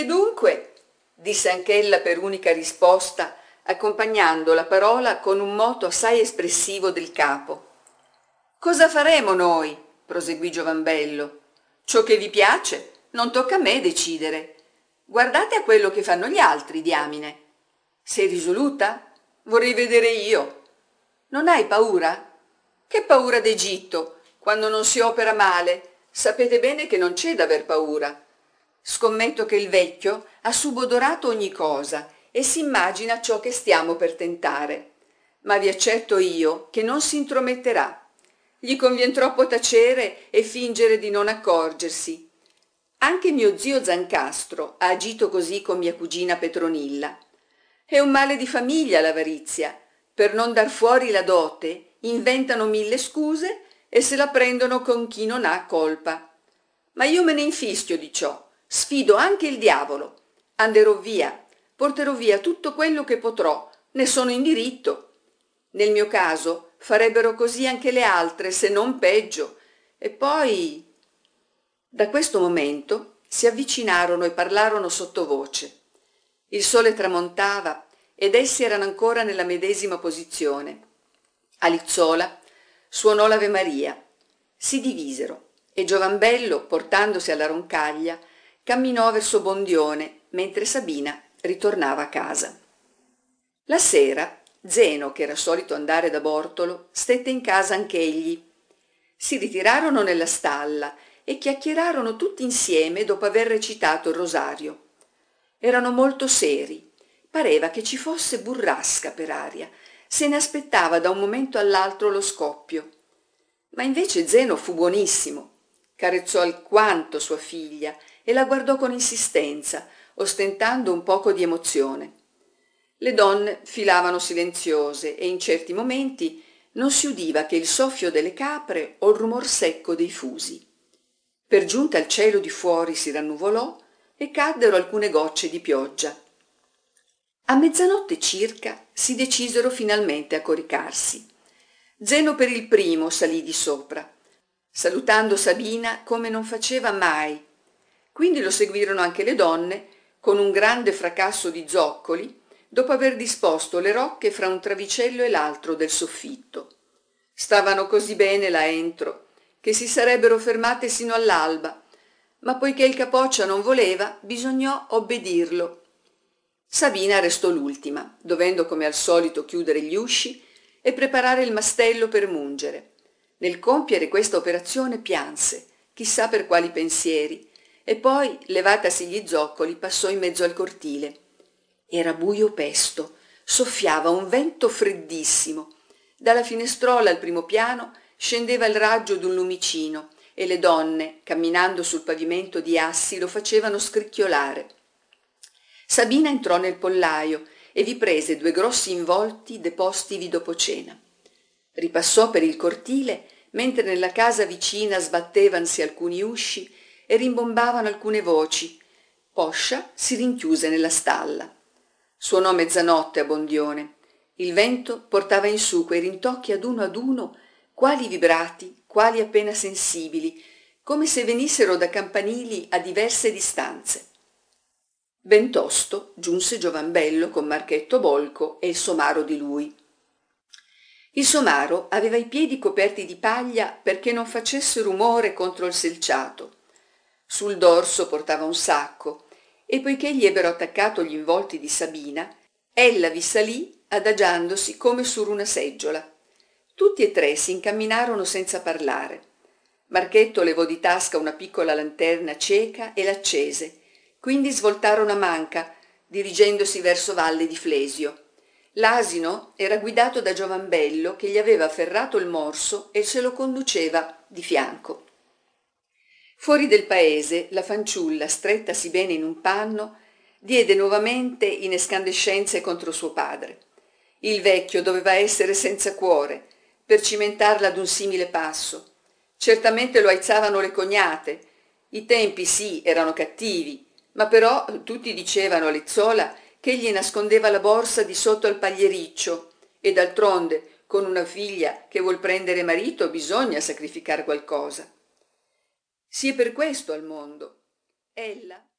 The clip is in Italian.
che dunque disse anch'ella per unica risposta accompagnando la parola con un moto assai espressivo del capo. Cosa faremo noi? proseguì giovanbello ciò che vi piace non tocca a me decidere. Guardate a quello che fanno gli altri diamine. Sei risoluta? Vorrei vedere io. Non hai paura? Che paura d'egitto quando non si opera male? Sapete bene che non c'è da aver paura scommetto che il vecchio ha subodorato ogni cosa e si immagina ciò che stiamo per tentare. Ma vi accetto io che non si intrometterà. Gli convien troppo tacere e fingere di non accorgersi. Anche mio zio zancastro ha agito così con mia cugina petronilla. È un male di famiglia l'avarizia. Per non dar fuori la dote inventano mille scuse e se la prendono con chi non ha colpa. Ma io me ne infischio di ciò sfido anche il diavolo. Anderò via. Porterò via tutto quello che potrò. Ne sono in diritto. Nel mio caso farebbero così anche le altre se non peggio. E poi da questo momento si avvicinarono e parlarono sottovoce. Il sole tramontava ed essi erano ancora nella medesima posizione. Alizzola suonò l'ave maria. Si divisero e giovanbello portandosi alla roncaglia camminò verso bondione mentre sabina ritornava a casa. La sera zeno che era solito andare da bortolo stette in casa anch'egli. Si ritirarono nella stalla e chiacchierarono tutti insieme dopo aver recitato il rosario. Erano molto seri pareva che ci fosse burrasca per aria se ne aspettava da un momento all'altro lo scoppio. Ma invece zeno fu buonissimo carezzò alquanto sua figlia e la guardò con insistenza ostentando un poco di emozione. Le donne filavano silenziose e in certi momenti non si udiva che il soffio delle capre o il rumor secco dei fusi. Per giunta il cielo di fuori si rannuvolò e caddero alcune gocce di pioggia. A mezzanotte circa si decisero finalmente a coricarsi. Zeno per il primo salì di sopra salutando sabina come non faceva mai quindi lo seguirono anche le donne con un grande fracasso di zoccoli dopo aver disposto le rocche fra un travicello e l'altro del soffitto. Stavano così bene là entro che si sarebbero fermate sino all'alba ma poiché il capoccia non voleva bisognò obbedirlo. Sabina restò l'ultima dovendo come al solito chiudere gli usci e preparare il mastello per mungere. Nel compiere questa operazione pianse chissà per quali pensieri e poi levatasi gli zoccoli passò in mezzo al cortile. Era buio pesto soffiava un vento freddissimo. Dalla finestrola al primo piano scendeva il raggio d'un lumicino e le donne camminando sul pavimento di assi lo facevano scricchiolare. Sabina entrò nel pollaio e vi prese due grossi involti depostivi dopo cena. Ripassò per il cortile mentre nella casa vicina sbattevansi alcuni usci e rimbombavano alcune voci. Poscia si rinchiuse nella stalla. Suonò mezzanotte a bondione il vento portava in su quei rintocchi ad uno ad uno quali vibrati quali appena sensibili come se venissero da campanili a diverse distanze. Ben tosto giunse giovanbello con marchetto bolco e il somaro di lui. Il somaro aveva i piedi coperti di paglia perché non facesse rumore contro il selciato sul dorso portava un sacco e poiché gli ebbero attaccato gli involti di sabina ella vi salì adagiandosi come sur una seggiola. Tutti e tre si incamminarono senza parlare. Marchetto levò di tasca una piccola lanterna cieca e l'accese quindi svoltarono a manca dirigendosi verso valle di flesio. L'asino era guidato da giovanbello che gli aveva afferrato il morso e se lo conduceva di fianco fuori del paese la fanciulla strettasi bene in un panno diede nuovamente in escandescenze contro suo padre. Il vecchio doveva essere senza cuore per cimentarla ad un simile passo. Certamente lo aizzavano le cognate. I tempi sì erano cattivi ma però tutti dicevano a Lezzola che egli nascondeva la borsa di sotto al pagliericcio e d'altronde con una figlia che vuol prendere marito bisogna sacrificare qualcosa si è per questo al mondo. Ella